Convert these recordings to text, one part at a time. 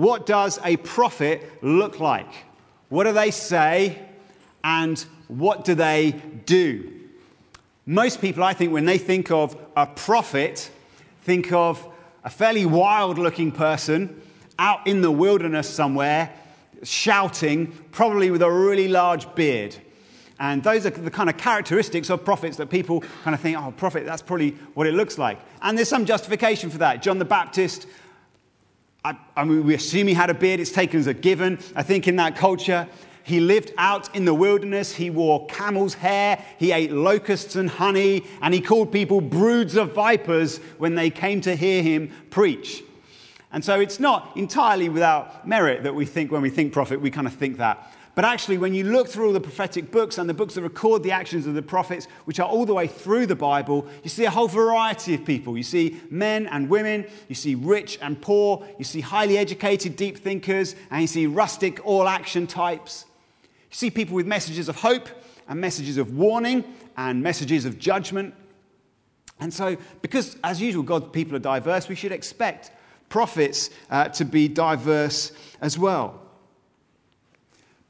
What does a prophet look like? What do they say? And what do they do? Most people, I think, when they think of a prophet, think of a fairly wild looking person out in the wilderness somewhere, shouting, probably with a really large beard. And those are the kind of characteristics of prophets that people kind of think, oh, prophet, that's probably what it looks like. And there's some justification for that. John the Baptist, I, I mean, we assume he had a beard, it's taken as a given. I think in that culture, he lived out in the wilderness. He wore camel's hair. He ate locusts and honey. And he called people broods of vipers when they came to hear him preach. And so it's not entirely without merit that we think, when we think prophet, we kind of think that. But actually, when you look through all the prophetic books and the books that record the actions of the prophets, which are all the way through the Bible, you see a whole variety of people. You see men and women, you see rich and poor, you see highly educated, deep thinkers, and you see rustic, all action types. You see people with messages of hope and messages of warning and messages of judgment. And so, because as usual, God's people are diverse, we should expect prophets uh, to be diverse as well.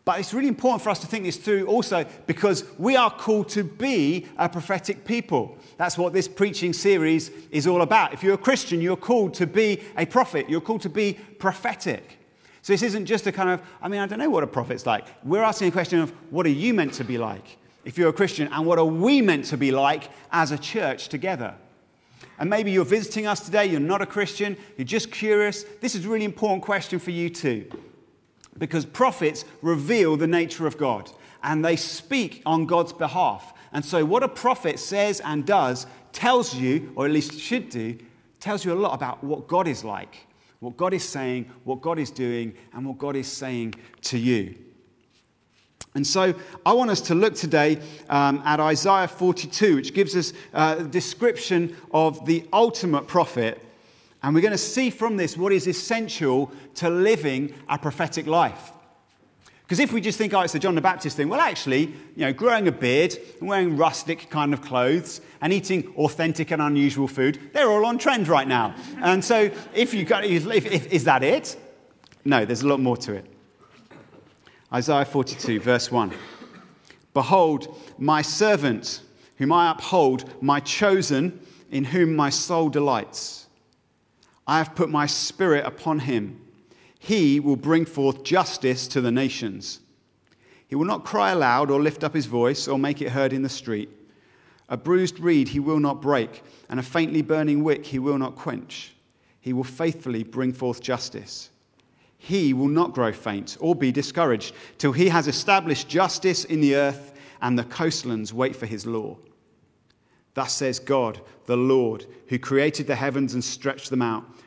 But it's really important for us to think this through also because we are called to be a prophetic people. That's what this preaching series is all about. If you're a Christian, you're called to be a prophet, you're called to be prophetic. So this isn't just a kind of, I mean, I don't know what a prophet's like. We're asking a question of what are you meant to be like if you're a Christian, and what are we meant to be like as a church together? And maybe you're visiting us today, you're not a Christian, you're just curious. This is a really important question for you too. Because prophets reveal the nature of God and they speak on God's behalf. And so, what a prophet says and does tells you, or at least should do, tells you a lot about what God is like, what God is saying, what God is doing, and what God is saying to you. And so I want us to look today um, at Isaiah 42, which gives us uh, a description of the ultimate prophet and we're going to see from this what is essential to living a prophetic life. Because if we just think, oh, it's the John the Baptist thing, well, actually, you know, growing a beard and wearing rustic kind of clothes and eating authentic and unusual food, they're all on trend right now. And so, if you got, if, if, is that it? No, there's a lot more to it. Isaiah 42, verse 1. Behold, my servant, whom I uphold, my chosen, in whom my soul delights. I have put my spirit upon him. He will bring forth justice to the nations. He will not cry aloud or lift up his voice or make it heard in the street. A bruised reed he will not break, and a faintly burning wick he will not quench. He will faithfully bring forth justice. He will not grow faint or be discouraged till he has established justice in the earth and the coastlands wait for his law. Thus says God, the Lord, who created the heavens and stretched them out,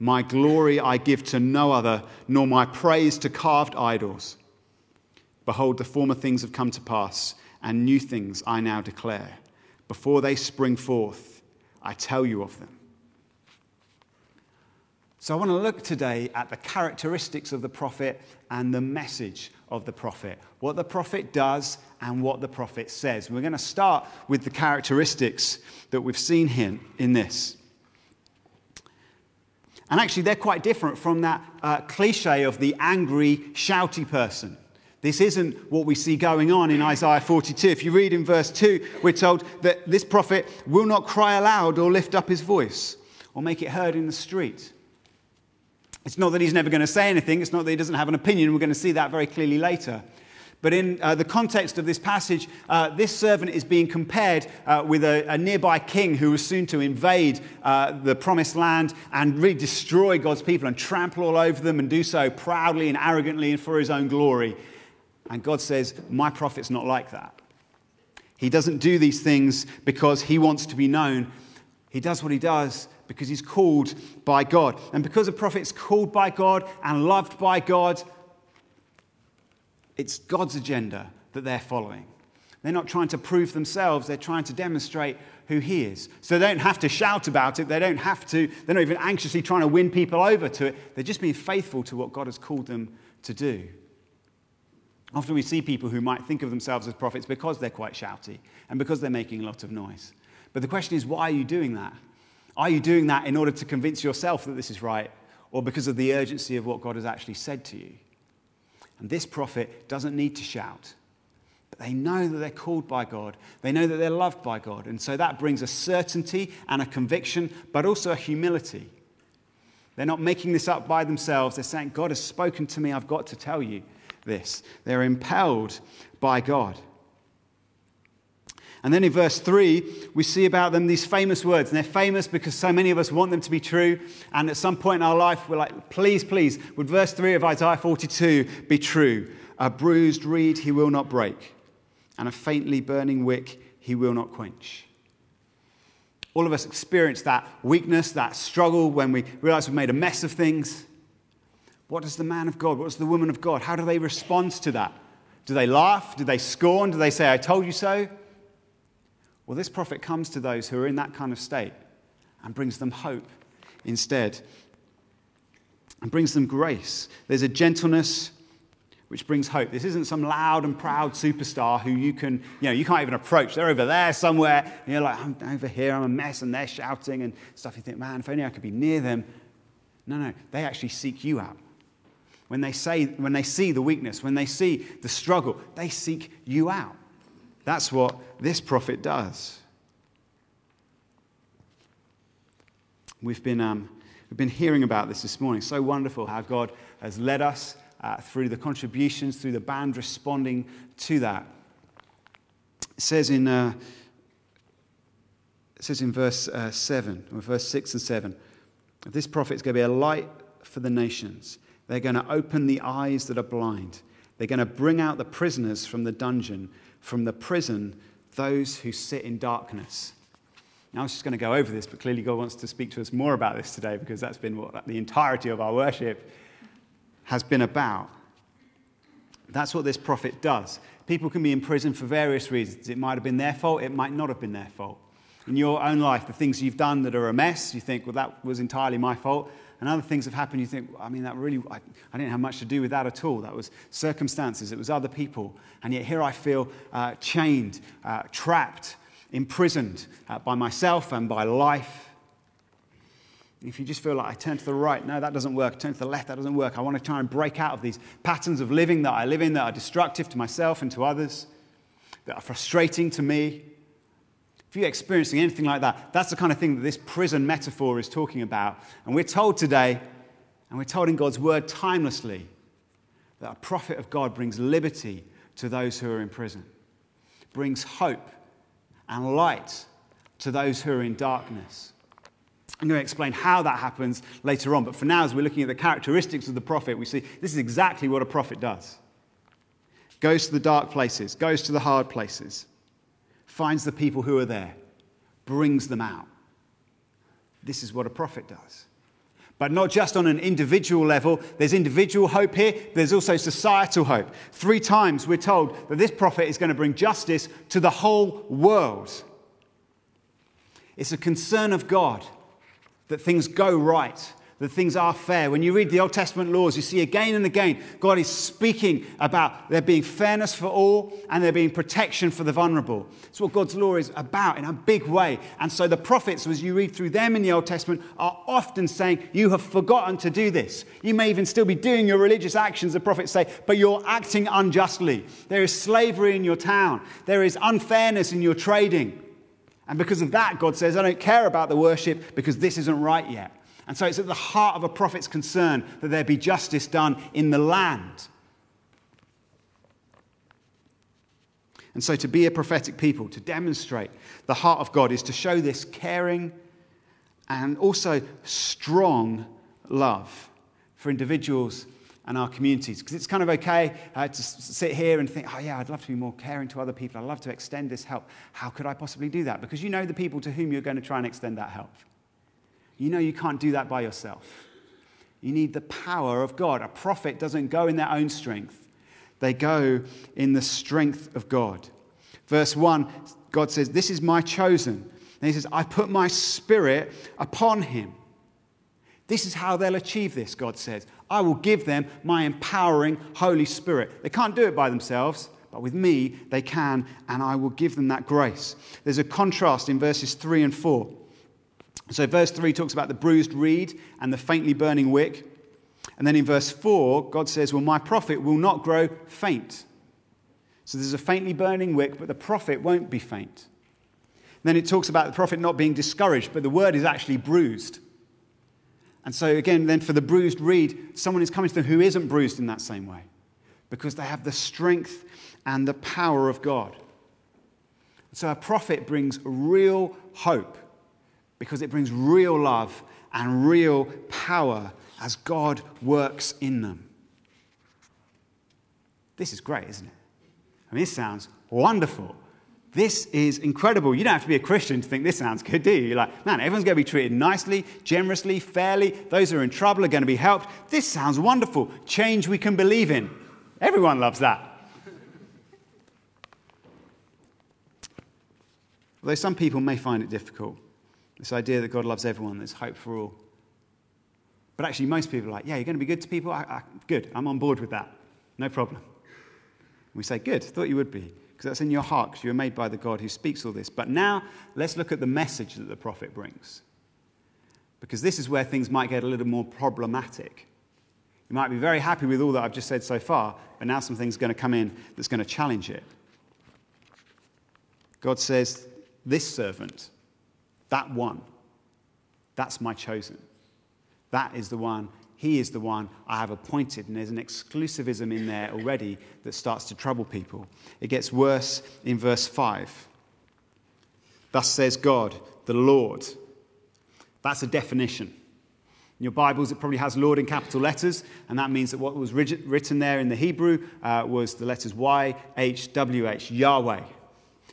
My glory I give to no other, nor my praise to carved idols. Behold, the former things have come to pass, and new things I now declare. Before they spring forth, I tell you of them. So I want to look today at the characteristics of the prophet and the message of the prophet, what the prophet does and what the prophet says. We're going to start with the characteristics that we've seen here in this. And actually, they're quite different from that uh, cliche of the angry, shouty person. This isn't what we see going on in Isaiah 42. If you read in verse 2, we're told that this prophet will not cry aloud or lift up his voice or make it heard in the street. It's not that he's never going to say anything, it's not that he doesn't have an opinion. We're going to see that very clearly later. But in uh, the context of this passage, uh, this servant is being compared uh, with a, a, nearby king who was soon to invade uh, the promised land and really destroy God's people and trample all over them and do so proudly and arrogantly and for his own glory. And God says, My prophet's not like that. He doesn't do these things because he wants to be known. He does what he does because he's called by God. And because a prophet's called by God and loved by God, It's God's agenda that they're following. They're not trying to prove themselves, they're trying to demonstrate who He is. So they don't have to shout about it, they don't have to, they're not even anxiously trying to win people over to it. They're just being faithful to what God has called them to do. Often we see people who might think of themselves as prophets because they're quite shouty and because they're making a lot of noise. But the question is, why are you doing that? Are you doing that in order to convince yourself that this is right or because of the urgency of what God has actually said to you? And this prophet doesn't need to shout. But they know that they're called by God. They know that they're loved by God. And so that brings a certainty and a conviction, but also a humility. They're not making this up by themselves. They're saying, God has spoken to me. I've got to tell you this. They're impelled by God. And then in verse 3, we see about them these famous words. And they're famous because so many of us want them to be true. And at some point in our life, we're like, please, please, would verse 3 of Isaiah 42 be true? A bruised reed he will not break, and a faintly burning wick he will not quench. All of us experience that weakness, that struggle when we realize we've made a mess of things. What does the man of God, what does the woman of God, how do they respond to that? Do they laugh? Do they scorn? Do they say, I told you so? Well, this prophet comes to those who are in that kind of state and brings them hope instead and brings them grace. There's a gentleness which brings hope. This isn't some loud and proud superstar who you can, you know, you can't even approach. They're over there somewhere, and you're like, I'm over here, I'm a mess, and they're shouting and stuff. You think, man, if only I could be near them. No, no, they actually seek you out. When they, say, when they see the weakness, when they see the struggle, they seek you out. That's what this prophet does. We've been, um, we've been hearing about this this morning. So wonderful how God has led us uh, through the contributions, through the band responding to that. It says in, uh, it says in verse uh, 7, or verse 6 and 7, this prophet is going to be a light for the nations. They're going to open the eyes that are blind. They're going to bring out the prisoners from the dungeon from the prison those who sit in darkness. Now, I was just going to go over this, but clearly God wants to speak to us more about this today because that's been what the entirety of our worship has been about. That's what this prophet does. People can be in prison for various reasons. It might have been their fault, it might not have been their fault. In your own life, the things you've done that are a mess, you think, well, that was entirely my fault and other things have happened, you think, I mean, that really, I, I, didn't have much to do with that at all. That was circumstances, it was other people. And yet here I feel uh, chained, uh, trapped, imprisoned uh, by myself and by life. If you just feel like I turn to the right, no, that doesn't work. Turn to the left, that doesn't work. I want to try and break out of these patterns of living that I live in that are destructive to myself and to others, that are frustrating to me. If you're experiencing anything like that, that's the kind of thing that this prison metaphor is talking about. And we're told today, and we're told in God's word timelessly, that a prophet of God brings liberty to those who are in prison, brings hope and light to those who are in darkness. I'm going to explain how that happens later on, but for now, as we're looking at the characteristics of the prophet, we see this is exactly what a prophet does goes to the dark places, goes to the hard places finds the people who are there, brings them out. This is what a prophet does. But not just on an individual level, there's individual hope here, there's also societal hope. Three times we're told that this prophet is going to bring justice to the whole world. It's a concern of God that things go right, that things are fair. When you read the Old Testament laws, you see again and again God is speaking about there being fairness for all and there being protection for the vulnerable. It's what God's law is about in a big way. And so the prophets, as you read through them in the Old Testament, are often saying, You have forgotten to do this. You may even still be doing your religious actions, the prophets say, but you're acting unjustly. There is slavery in your town, there is unfairness in your trading. And because of that, God says, I don't care about the worship because this isn't right yet. And so it's at the heart of a prophet's concern that there be justice done in the land. And so to be a prophetic people, to demonstrate the heart of God, is to show this caring and also strong love for individuals and our communities. Because it's kind of okay uh, to sit here and think, oh, yeah, I'd love to be more caring to other people. I'd love to extend this help. How could I possibly do that? Because you know the people to whom you're going to try and extend that help. You know you can't do that by yourself. You need the power of God. A prophet doesn't go in their own strength They go in the strength of God. Verse 1, God says, This is my chosen. And he says, I put my spirit upon him. This is how they'll achieve this, God says. I will give them my empowering Holy Spirit. They can't do it by themselves, but with me they can, and I will give them that grace. There's a contrast in verses 3 and 4. So, verse 3 talks about the bruised reed and the faintly burning wick. And then in verse 4, God says, Well, my prophet will not grow faint. So there's a faintly burning wick, but the prophet won't be faint. Then it talks about the prophet not being discouraged, but the word is actually bruised. And so, again, then for the bruised reed, someone is coming to them who isn't bruised in that same way because they have the strength and the power of God. So, a prophet brings real hope because it brings real love and real power as God works in them. This is great, isn't it? I mean, this sounds wonderful. This is incredible. You don't have to be a Christian to think this sounds good, do you? You're like, man, everyone's going to be treated nicely, generously, fairly. Those who are in trouble are going to be helped. This sounds wonderful. Change we can believe in. Everyone loves that. Although some people may find it difficult, this idea that God loves everyone, there's hope for all. But actually, most people are like, yeah, you're going to be good to people? I, I, good, I'm on board with that. No problem. We say, good, thought you would be because that's in your heart, because you were made by the God who speaks all this. But now, let's look at the message that the prophet brings. Because this is where things might get a little more problematic. You might be very happy with all that I've just said so far, but now something's going to come in that's going to challenge it. God says, This servant, that one, that's my chosen. That is the one he is the one I have appointed. And there's an exclusivism in there already that starts to trouble people. It gets worse in verse 5. Thus says God, the Lord. That's a definition. In your Bibles, it probably has Lord in capital letters, and that means that what was written there in the Hebrew uh, was the letters Y, H, W, H, Yahweh.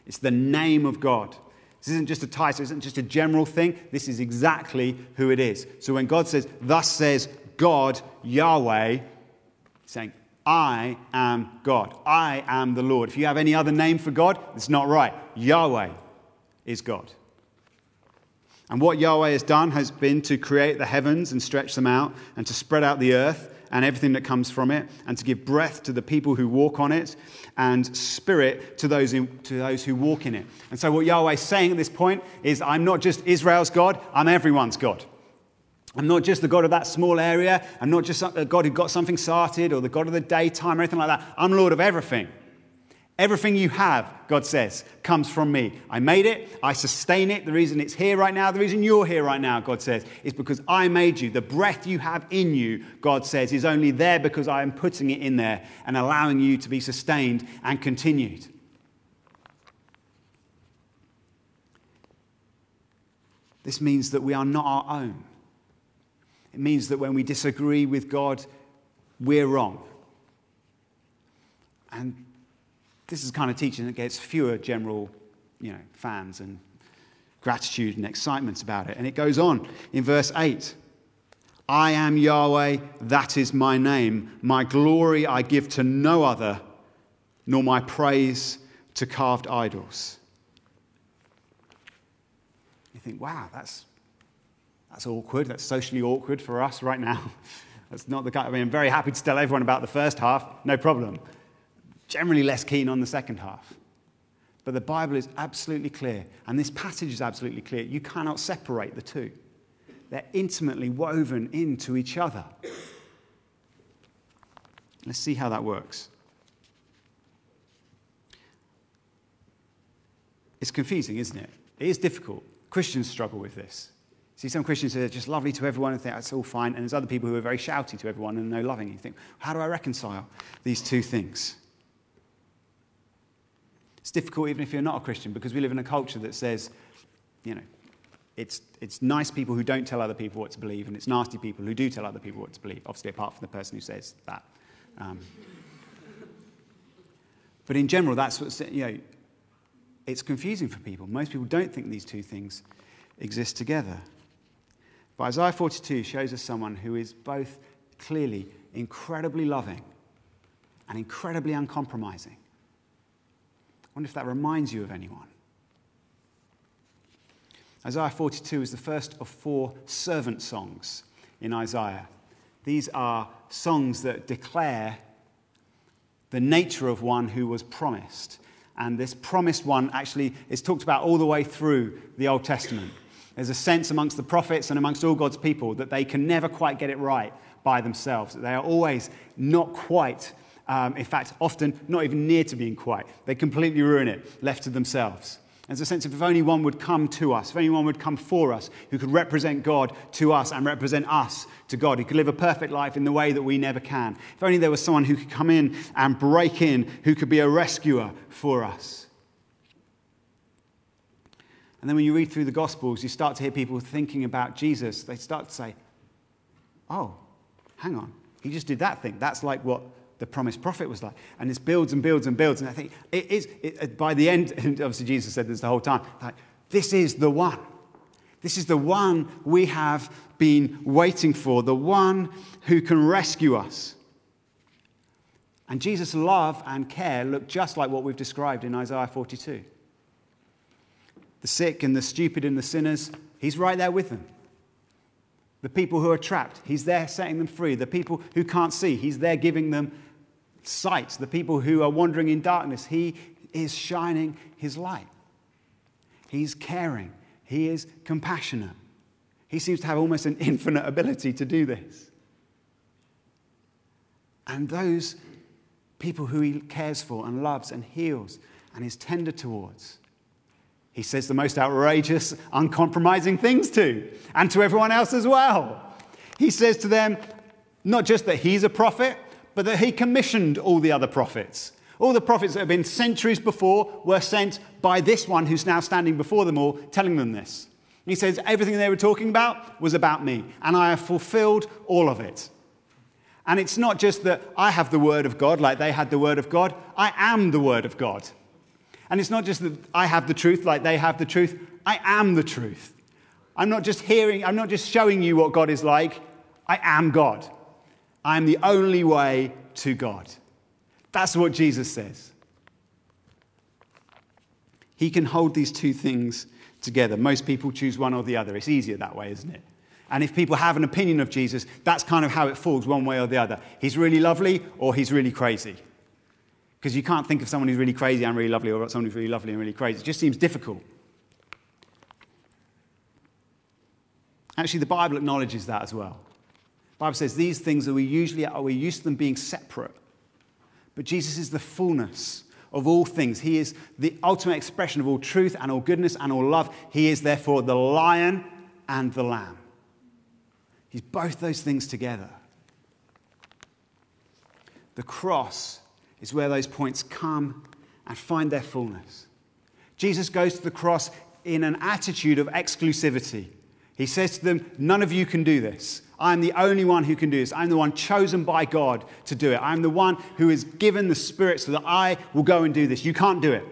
It's the name of God. This isn't just a title, this isn't just a general thing. This is exactly who it is. So when God says, Thus says God, Yahweh, saying, I am God. I am the Lord. If you have any other name for God, it's not right. Yahweh is God. And what Yahweh has done has been to create the heavens and stretch them out, and to spread out the earth and everything that comes from it, and to give breath to the people who walk on it, and spirit to those, who, to those who walk in it. And so, what Yahweh is saying at this point is, I'm not just Israel's God, I'm everyone's God. I'm not just the God of that small area. I'm not just a God who got something started or the God of the daytime or anything like that. I'm Lord of everything. Everything you have, God says, comes from me. I made it. I sustain it. The reason it's here right now, the reason you're here right now, God says, is because I made you. The breath you have in you, God says, is only there because I am putting it in there and allowing you to be sustained and continued. This means that we are not our own. It means that when we disagree with God, we're wrong. And this is kind of teaching that gets fewer general you know, fans and gratitude and excitement about it. And it goes on in verse 8 I am Yahweh, that is my name. My glory I give to no other, nor my praise to carved idols. You think, wow, that's that's awkward. That's socially awkward for us right now. That's not the kind. I mean, I'm very happy to tell everyone about the first half, no problem. Generally less keen on the second half. But the Bible is absolutely clear, and this passage is absolutely clear. You cannot separate the two, they're intimately woven into each other. Let's see how that works. It's confusing, isn't it? It is difficult. Christians struggle with this. See, some Christians are just lovely to everyone and think that's all fine, and there's other people who are very shouty to everyone and no loving. You think, how do I reconcile these two things? It's difficult even if you're not a Christian because we live in a culture that says, you know, it's, it's nice people who don't tell other people what to believe, and it's nasty people who do tell other people what to believe, obviously, apart from the person who says that. Um, but in general, that's what, you know, it's confusing for people. Most people don't think these two things exist together. But Isaiah 42 shows us someone who is both clearly incredibly loving and incredibly uncompromising. Wonder if that reminds you of anyone. Isaiah 42 is the first of four servant songs in Isaiah. These are songs that declare the nature of one who was promised. And this promised one actually is talked about all the way through the Old Testament. There's a sense amongst the prophets and amongst all God's people that they can never quite get it right by themselves. That they are always not quite, um, in fact, often not even near to being quite. They completely ruin it, left to themselves. There's a sense of if only one would come to us, if only one would come for us, who could represent God to us and represent us to God, who could live a perfect life in the way that we never can. If only there was someone who could come in and break in, who could be a rescuer for us. And then when you read through the Gospels, you start to hear people thinking about Jesus. They start to say, oh, hang on, he just did that thing. That's like what the promised prophet was like. And this builds and builds and builds. And I think it is, it, uh, by the end, and obviously Jesus said this the whole time, like, this is the one. This is the one we have been waiting for, the one who can rescue us. And Jesus' love and care look just like what we've described in Isaiah 42. The sick and the stupid and the sinners, he's right there with them. The people who are trapped, he's there setting them free. The people who can't see, he's there giving them sight, the people who are wandering in darkness, he is shining his light. He's caring, he is compassionate. He seems to have almost an infinite ability to do this. And those people who he cares for and loves and heals and is tender towards, he says the most outrageous, uncompromising things to, and to everyone else as well. He says to them, not just that he's a prophet, but that he commissioned all the other prophets. All the prophets that have been centuries before were sent by this one who's now standing before them all, telling them this. he says, Everything they were talking about was about me, and I have fulfilled all of it. And it's not just that I have the word of God like they had the word of God, I am the word of God. And it's not just that I have the truth like they have the truth, I am the truth. I'm not just hearing, I'm not just showing you what God is like, I am God. I'm the only way to God. That's what Jesus says. He can hold these two things together. Most people choose one or the other. It's easier that way, isn't it? And if people have an opinion of Jesus, that's kind of how it falls one way or the other. He's really lovely or he's really crazy. Because you can't think of someone who's really crazy and really lovely or someone who's really lovely and really crazy. It just seems difficult. Actually, the Bible acknowledges that as well. Bible says these things are we usually are we used to them being separate. But Jesus is the fullness of all things. He is the ultimate expression of all truth and all goodness and all love. He is therefore the lion and the lamb. He's both those things together. The cross is where those points come and find their fullness. Jesus goes to the cross in an attitude of exclusivity. He says to them, None of you can do this. I'm the only one who can do this. I'm the one chosen by God to do it. I'm the one who is given the Spirit so that I will go and do this. You can't do it.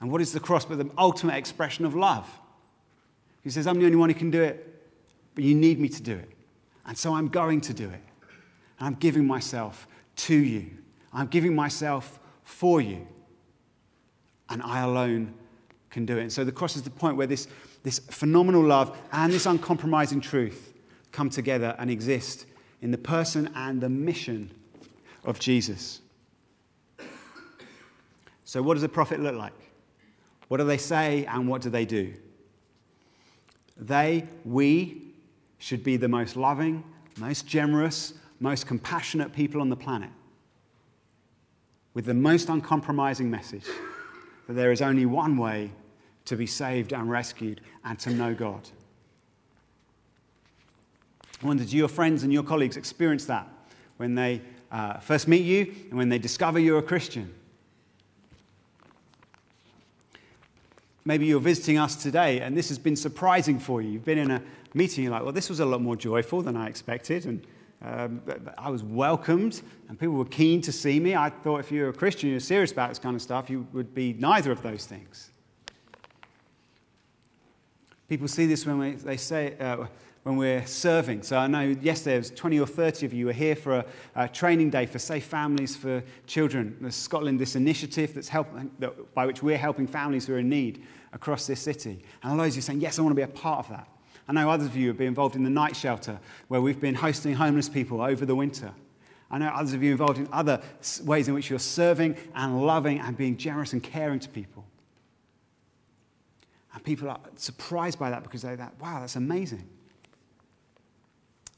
And what is the cross but the ultimate expression of love? He says, I'm the only one who can do it, but you need me to do it. And so I'm going to do it. And I'm giving myself to you. I'm giving myself for you. And I alone can do it. And so the cross is the point where this this phenomenal love and this uncompromising truth come together and exist in the person and the mission of Jesus. So, what does a prophet look like? What do they say and what do they do? They, we, should be the most loving, most generous, most compassionate people on the planet with the most uncompromising message that there is only one way to be saved and rescued and to know God. I wonder, do your friends and your colleagues experience that when they uh, first meet you and when they discover you're a Christian? Maybe you're visiting us today and this has been surprising for you. You've been in a meeting, you're like, well, this was a lot more joyful than I expected. And um, I was welcomed and people were keen to see me. I thought if you're a Christian, you're serious about this kind of stuff, you would be neither of those things. People see this when we, they say, uh, when we're serving. So I know yesterday there was 20 or 30 of you were here for a, a training day for Safe Families for Children. There's Scotland, this initiative that's helping, that, by which we're helping families who are in need across this city. And loads of you are saying, yes, I want to be a part of that. I know others of you have been involved in the night shelter where we've been hosting homeless people over the winter. I know others of you involved in other ways in which you're serving and loving and being generous and caring to people. And people are surprised by that because they're like, wow, that's amazing.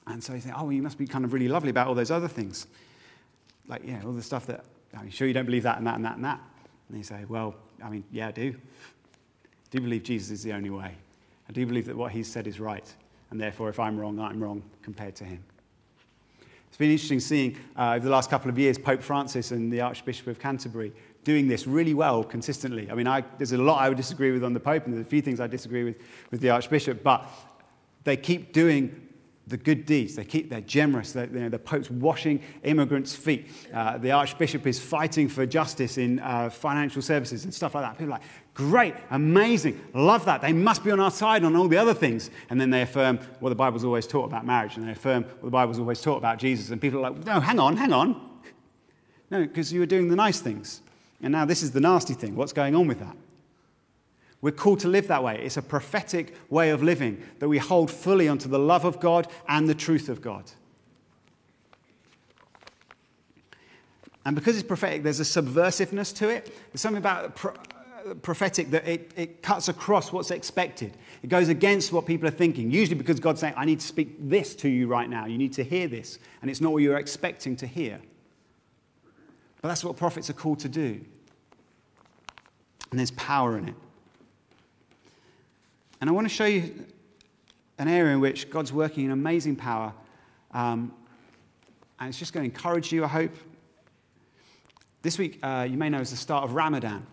And so you think, oh, well, you must be kind of really lovely about all those other things. Like, yeah, all the stuff that, you sure you don't believe that and that and that and that? And you say, well, I mean, yeah, I do. I do believe Jesus is the only way. I do believe that what he said is right. And therefore, if I'm wrong, I'm wrong compared to him. It's been interesting seeing uh, over the last couple of years Pope Francis and the Archbishop of Canterbury doing this really well consistently. I mean, I, there's a lot I would disagree with on the Pope, and there's a few things I disagree with with the Archbishop, but they keep doing the good deeds. They keep, they're generous. They're, you know, the Pope's washing immigrants' feet. Uh, the Archbishop is fighting for justice in uh, financial services and stuff like that. People are like, great, amazing, love that. They must be on our side on all the other things. And then they affirm what the Bible's always taught about marriage, and they affirm what the Bible's always taught about Jesus. And people are like, no, hang on, hang on. No, because you were doing the nice things. And now this is the nasty thing. What's going on with that? We're called to live that way. It's a prophetic way of living that we hold fully onto the love of God and the truth of God. And because it's prophetic, there's a subversiveness to it. There's something about pro- uh, prophetic that it, it cuts across what's expected. It goes against what people are thinking, usually because God's saying, I need to speak this to you right now. You need to hear this. And it's not what you're expecting to hear. But that's what prophets are called to do. And there's power in it. And I want to show you an area in which God's working in amazing power. Um, and it's just going to encourage you, I hope. This week, uh, you may know, is the start of Ramadan.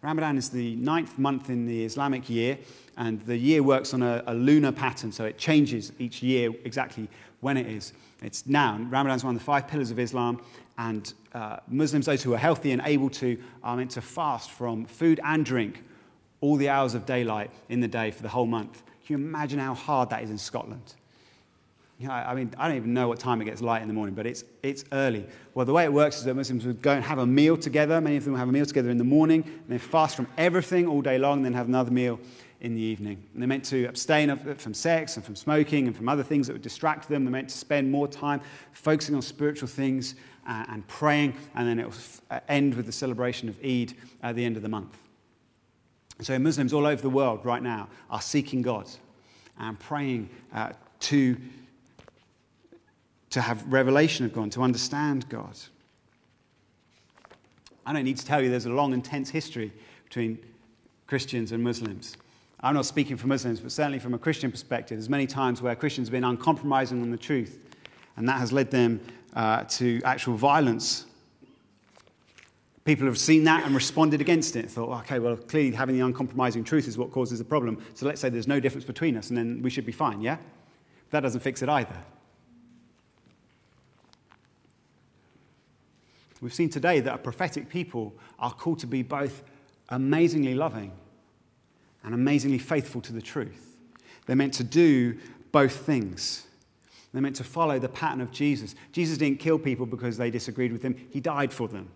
Ramadan is the ninth month in the Islamic year, and the year works on a, a lunar pattern, so it changes each year exactly when it is. It's now. Ramadan is one of the five pillars of Islam, and uh, Muslims, those who are healthy and able to, are meant to fast from food and drink all the hours of daylight in the day for the whole month. Can you imagine how hard that is in Scotland? You know, I mean, I don't even know what time it gets light in the morning, but it's, it's early. Well, the way it works is that Muslims would go and have a meal together. Many of them will have a meal together in the morning, and then fast from everything all day long, and then have another meal in the evening. And they're meant to abstain from sex and from smoking and from other things that would distract them. They're meant to spend more time focusing on spiritual things and, and praying, and then it will end with the celebration of Eid at the end of the month. So, Muslims all over the world right now are seeking God and praying uh, to, to have revelation of God, to understand God. I don't need to tell you there's a long, intense history between Christians and Muslims. I'm not speaking for Muslims, but certainly from a Christian perspective, there's many times where Christians have been uncompromising on the truth, and that has led them uh, to actual violence People have seen that and responded against it. Thought, okay, well, clearly having the uncompromising truth is what causes the problem. So let's say there's no difference between us and then we should be fine, yeah? That doesn't fix it either. We've seen today that a prophetic people are called to be both amazingly loving and amazingly faithful to the truth. They're meant to do both things. They're meant to follow the pattern of Jesus. Jesus didn't kill people because they disagreed with him, he died for them.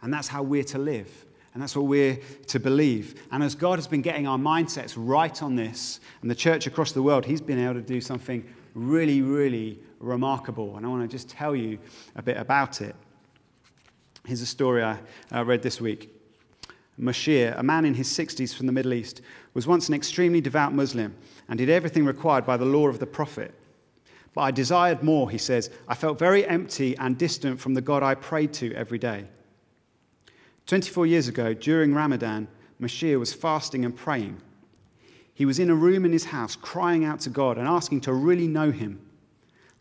And that's how we're to live. And that's what we're to believe. And as God has been getting our mindsets right on this, and the church across the world, He's been able to do something really, really remarkable. And I want to just tell you a bit about it. Here's a story I read this week. Mashir, a man in his 60s from the Middle East, was once an extremely devout Muslim and did everything required by the law of the Prophet. But I desired more, he says. I felt very empty and distant from the God I prayed to every day. 24 years ago, during Ramadan, Mashir was fasting and praying. He was in a room in his house, crying out to God and asking to really know him.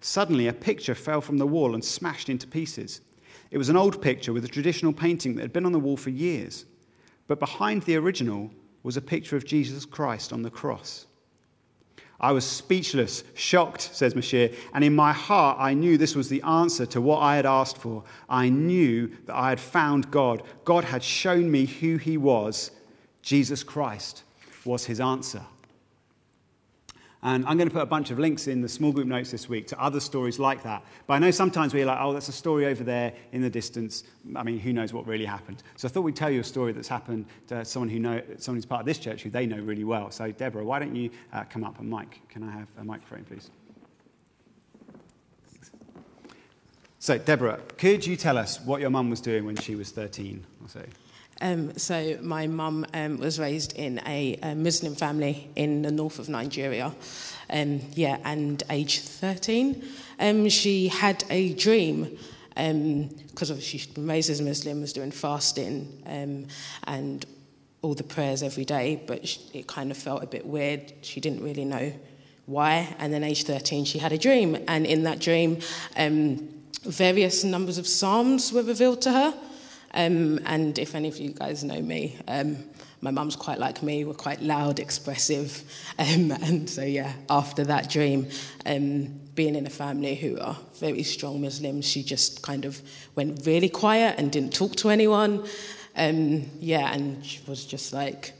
Suddenly, a picture fell from the wall and smashed into pieces. It was an old picture with a traditional painting that had been on the wall for years. But behind the original was a picture of Jesus Christ on the cross. I was speechless, shocked, says Mashir, and in my heart I knew this was the answer to what I had asked for. I knew that I had found God. God had shown me who he was. Jesus Christ was his answer. And I'm going to put a bunch of links in the small group notes this week to other stories like that. But I know sometimes we're like, oh, that's a story over there in the distance. I mean, who knows what really happened? So I thought we'd tell you a story that's happened to someone who know, someone who's part of this church who they know really well. So Deborah, why don't you uh, come up? And Mike, can I have a microphone, please? So, Deborah, could you tell us what your mum was doing when she was 13 or so? Um, so my mum um, was raised in a, a, Muslim family in the north of Nigeria. Um, yeah, and age 13, um, she had a dream because um, she's been raised as a Muslim, was doing fasting um, and all the prayers every day, but she, it kind of felt a bit weird. She didn't really know why. And then age 13, she had a dream, and in that dream, various numbers of psalms were revealed to her. Um, and if any of you guys know me, um, my mum's quite like me, we're quite loud, expressive. Um, and so, yeah, after that dream, um, being in a family who are very strong Muslims, she just kind of went really quiet and didn't talk to anyone. Um, yeah, and she was just like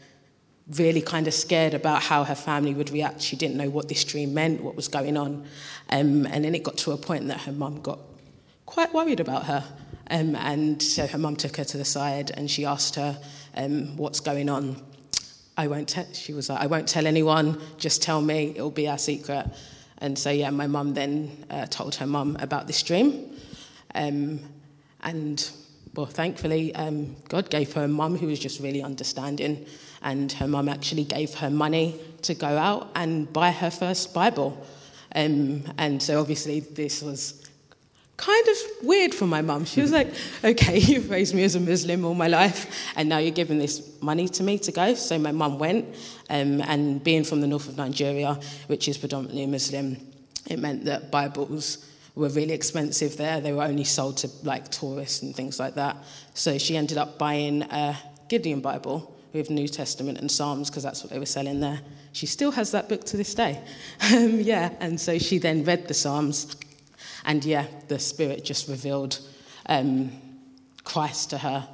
really kind of scared about how her family would react. She didn't know what this dream meant, what was going on. Um, and then it got to a point that her mum got quite worried about her. Um, and so her mum took her to the side and she asked her, um, What's going on? I won't tell, she was like, I won't tell anyone, just tell me, it'll be our secret. And so, yeah, my mum then uh, told her mum about this dream. Um, and, well, thankfully, um, God gave her a mum who was just really understanding. And her mum actually gave her money to go out and buy her first Bible. Um, and so, obviously, this was kind of weird for my mum. She was like, okay, you've raised me as a Muslim all my life, and now you're giving this money to me to go. So my mum went, um, and being from the north of Nigeria, which is predominantly Muslim, it meant that Bibles were really expensive there. They were only sold to like tourists and things like that. So she ended up buying a Gideon Bible with New Testament and Psalms because that's what they were selling there. She still has that book to this day. Um, yeah, and so she then read the Psalms and yeah, the Spirit just revealed um, Christ to her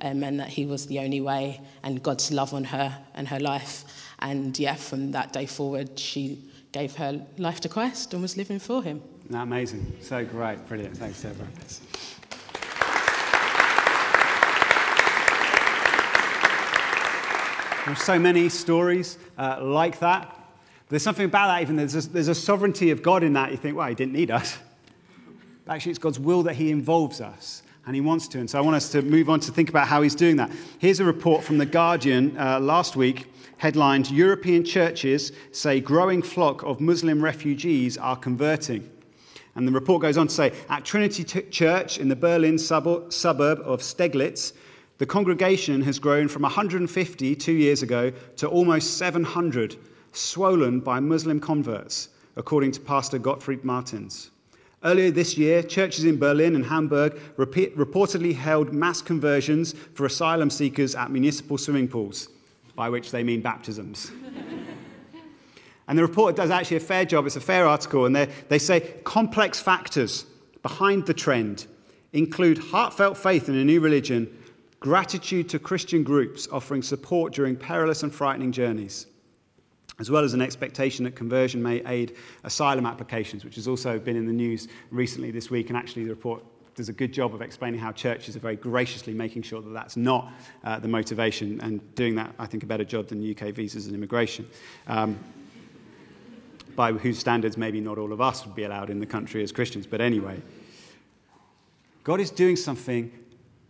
um, and that He was the only way and God's love on her and her life. And yeah, from that day forward, she gave her life to Christ and was living for Him. That amazing? So great. Brilliant. Thanks, Deborah. There's so many stories uh, like that. There's something about that, even there's a, there's a sovereignty of God in that. You think, well, he didn't need us. Actually, it's God's will that He involves us, and He wants to. And so I want us to move on to think about how He's doing that. Here's a report from The Guardian uh, last week, headlined European churches say growing flock of Muslim refugees are converting. And the report goes on to say at Trinity Church in the Berlin suburb of Steglitz, the congregation has grown from 150 two years ago to almost 700, swollen by Muslim converts, according to Pastor Gottfried Martens. Earlier this year, churches in Berlin and Hamburg repeat, reportedly held mass conversions for asylum seekers at municipal swimming pools, by which they mean baptisms. and the report does actually a fair job, it's a fair article, and they say complex factors behind the trend include heartfelt faith in a new religion, gratitude to Christian groups offering support during perilous and frightening journeys as well as an expectation that conversion may aid asylum applications, which has also been in the news recently this week. And actually, the report does a good job of explaining how churches are very graciously making sure that that's not uh, the motivation and doing that, I think, a better job than UK visas and immigration. Um, by whose standards maybe not all of us would be allowed in the country as Christians. But anyway, God is doing something,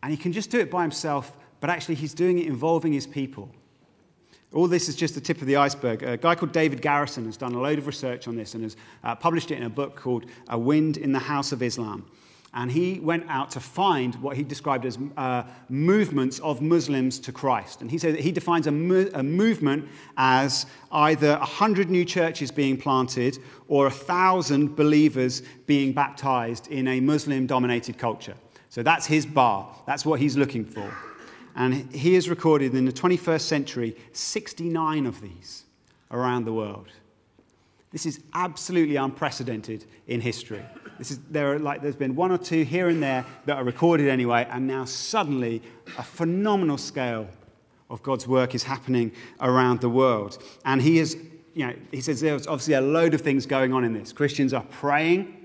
and He can just do it by Himself, but actually, He's doing it involving His people. All this is just the tip of the iceberg. A guy called David Garrison has done a load of research on this and has uh, published it in a book called A Wind in the House of Islam. And he went out to find what he described as uh, movements of Muslims to Christ. And he said that he defines a, mo- a movement as either 100 new churches being planted or 1,000 believers being baptized in a Muslim dominated culture. So that's his bar. That's what he's looking for. And he has recorded in the 21st century 69 of these around the world. This is absolutely unprecedented in history. Is, there are like, there's been one or two here and there that are recorded anyway, and now suddenly a phenomenal scale of God's work is happening around the world. And he has you know, he says there's obviously a load of things going on in this. Christians are praying.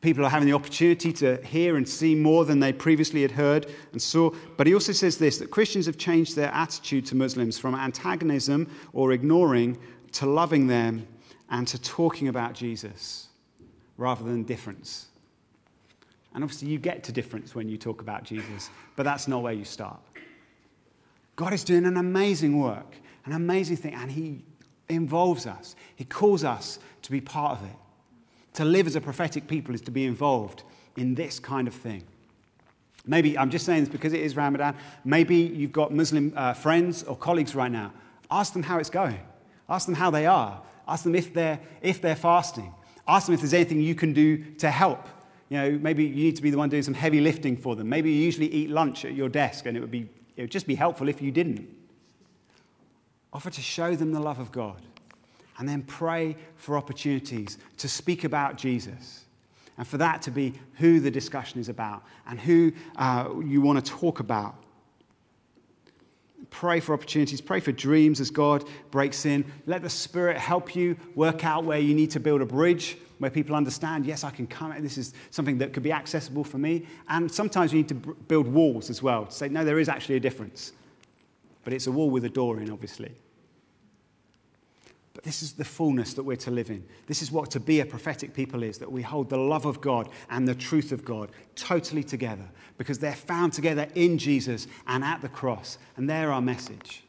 People are having the opportunity to hear and see more than they previously had heard and saw. But he also says this that Christians have changed their attitude to Muslims from antagonism or ignoring to loving them and to talking about Jesus rather than difference. And obviously, you get to difference when you talk about Jesus, but that's not where you start. God is doing an amazing work, an amazing thing, and He involves us. He calls us to be part of it. To live as a prophetic people is to be involved in this kind of thing. Maybe, I'm just saying this because it is Ramadan, maybe you've got Muslim uh, friends or colleagues right now. Ask them how it's going. Ask them how they are. Ask them if they're, if they're fasting. Ask them if there's anything you can do to help. You know, maybe you need to be the one doing some heavy lifting for them. Maybe you usually eat lunch at your desk and it would, be, it would just be helpful if you didn't. Offer to show them the love of God and then pray for opportunities to speak about Jesus and for that to be who the discussion is about and who uh, you want to talk about. Pray for opportunities, pray for dreams as God breaks in. Let the Spirit help you work out where you need to build a bridge, where people understand, yes, I can come, this is something that could be accessible for me. And sometimes you need to build walls as well to say, no, there is actually a difference. But it's a wall with a door in, obviously. But this is the fullness that we're to live in. This is what to be a prophetic people is that we hold the love of God and the truth of God totally together because they're found together in Jesus and at the cross. And they're our message.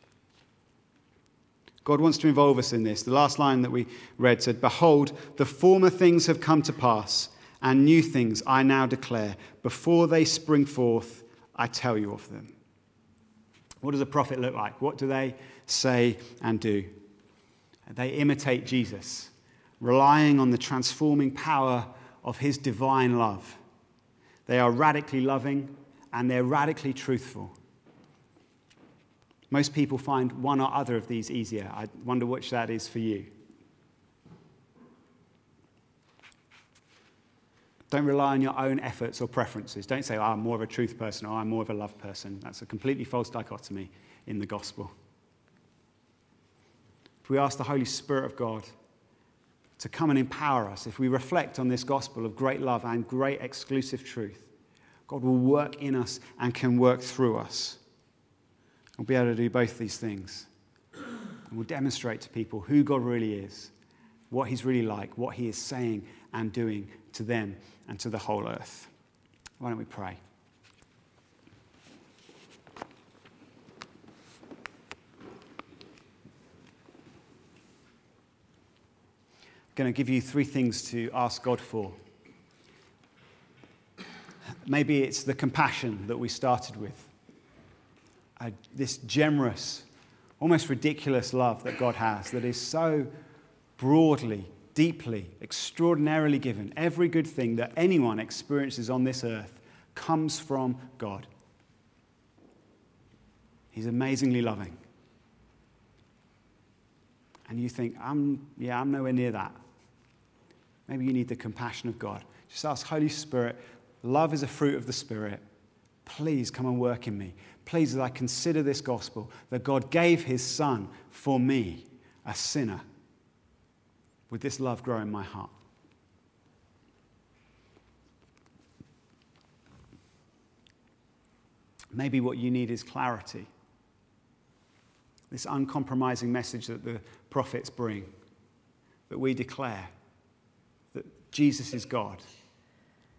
God wants to involve us in this. The last line that we read said, Behold, the former things have come to pass, and new things I now declare. Before they spring forth, I tell you of them. What does a prophet look like? What do they say and do? They imitate Jesus, relying on the transforming power of his divine love. They are radically loving and they're radically truthful. Most people find one or other of these easier. I wonder which that is for you. Don't rely on your own efforts or preferences. Don't say, oh, I'm more of a truth person or I'm more of a love person. That's a completely false dichotomy in the gospel we ask the Holy Spirit of God to come and empower us, if we reflect on this gospel of great love and great exclusive truth, God will work in us and can work through us. We'll be able to do both these things. And we'll demonstrate to people who God really is, what He's really like, what He is saying and doing to them and to the whole earth. Why don't we pray? Going to give you three things to ask God for. Maybe it's the compassion that we started with, uh, this generous, almost ridiculous love that God has that is so broadly, deeply, extraordinarily given. Every good thing that anyone experiences on this earth comes from God. He's amazingly loving. And you think, I'm, yeah, I'm nowhere near that. Maybe you need the compassion of God. Just ask, Holy Spirit, love is a fruit of the Spirit. Please come and work in me. Please, as I consider this gospel, that God gave his Son for me, a sinner, would this love grow in my heart? Maybe what you need is clarity. This uncompromising message that the prophets bring, that we declare. Jesus is God,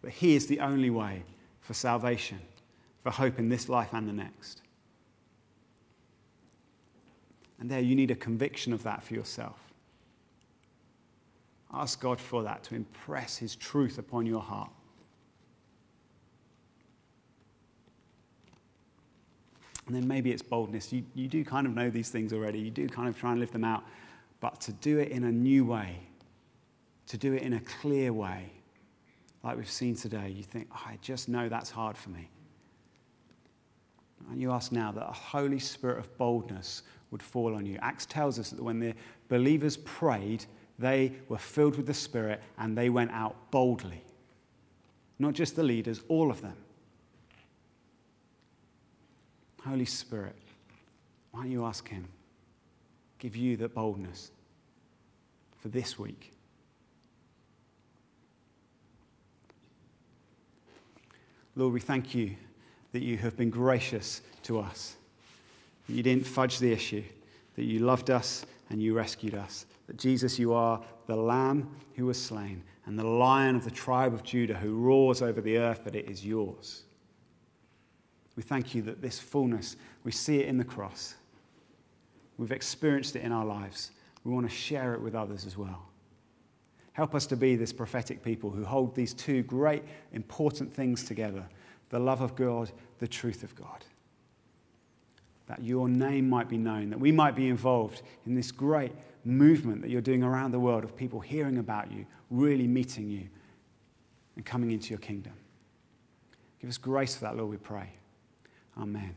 that He is the only way for salvation, for hope in this life and the next. And there, you need a conviction of that for yourself. Ask God for that, to impress His truth upon your heart. And then maybe it's boldness. You, you do kind of know these things already, you do kind of try and live them out, but to do it in a new way to do it in a clear way, like we've seen today, you think, oh, I just know that's hard for me. And you ask now that a Holy Spirit of boldness would fall on you. Acts tells us that when the believers prayed, they were filled with the Spirit and they went out boldly. Not just the leaders, all of them. Holy Spirit, why don't you ask Him? give you the boldness for this week. Lord, we thank you that you have been gracious to us, you didn't fudge the issue, that you loved us and you rescued us, that Jesus, you are the Lamb who was slain and the Lion of the tribe of Judah who roars over the earth, that it is yours. We thank you that this fullness, we see it in the cross. We've experienced it in our lives. We want to share it with others as well. Help us to be this prophetic people who hold these two great, important things together the love of God, the truth of God. That your name might be known, that we might be involved in this great movement that you're doing around the world of people hearing about you, really meeting you, and coming into your kingdom. Give us grace for that, Lord, we pray. Amen.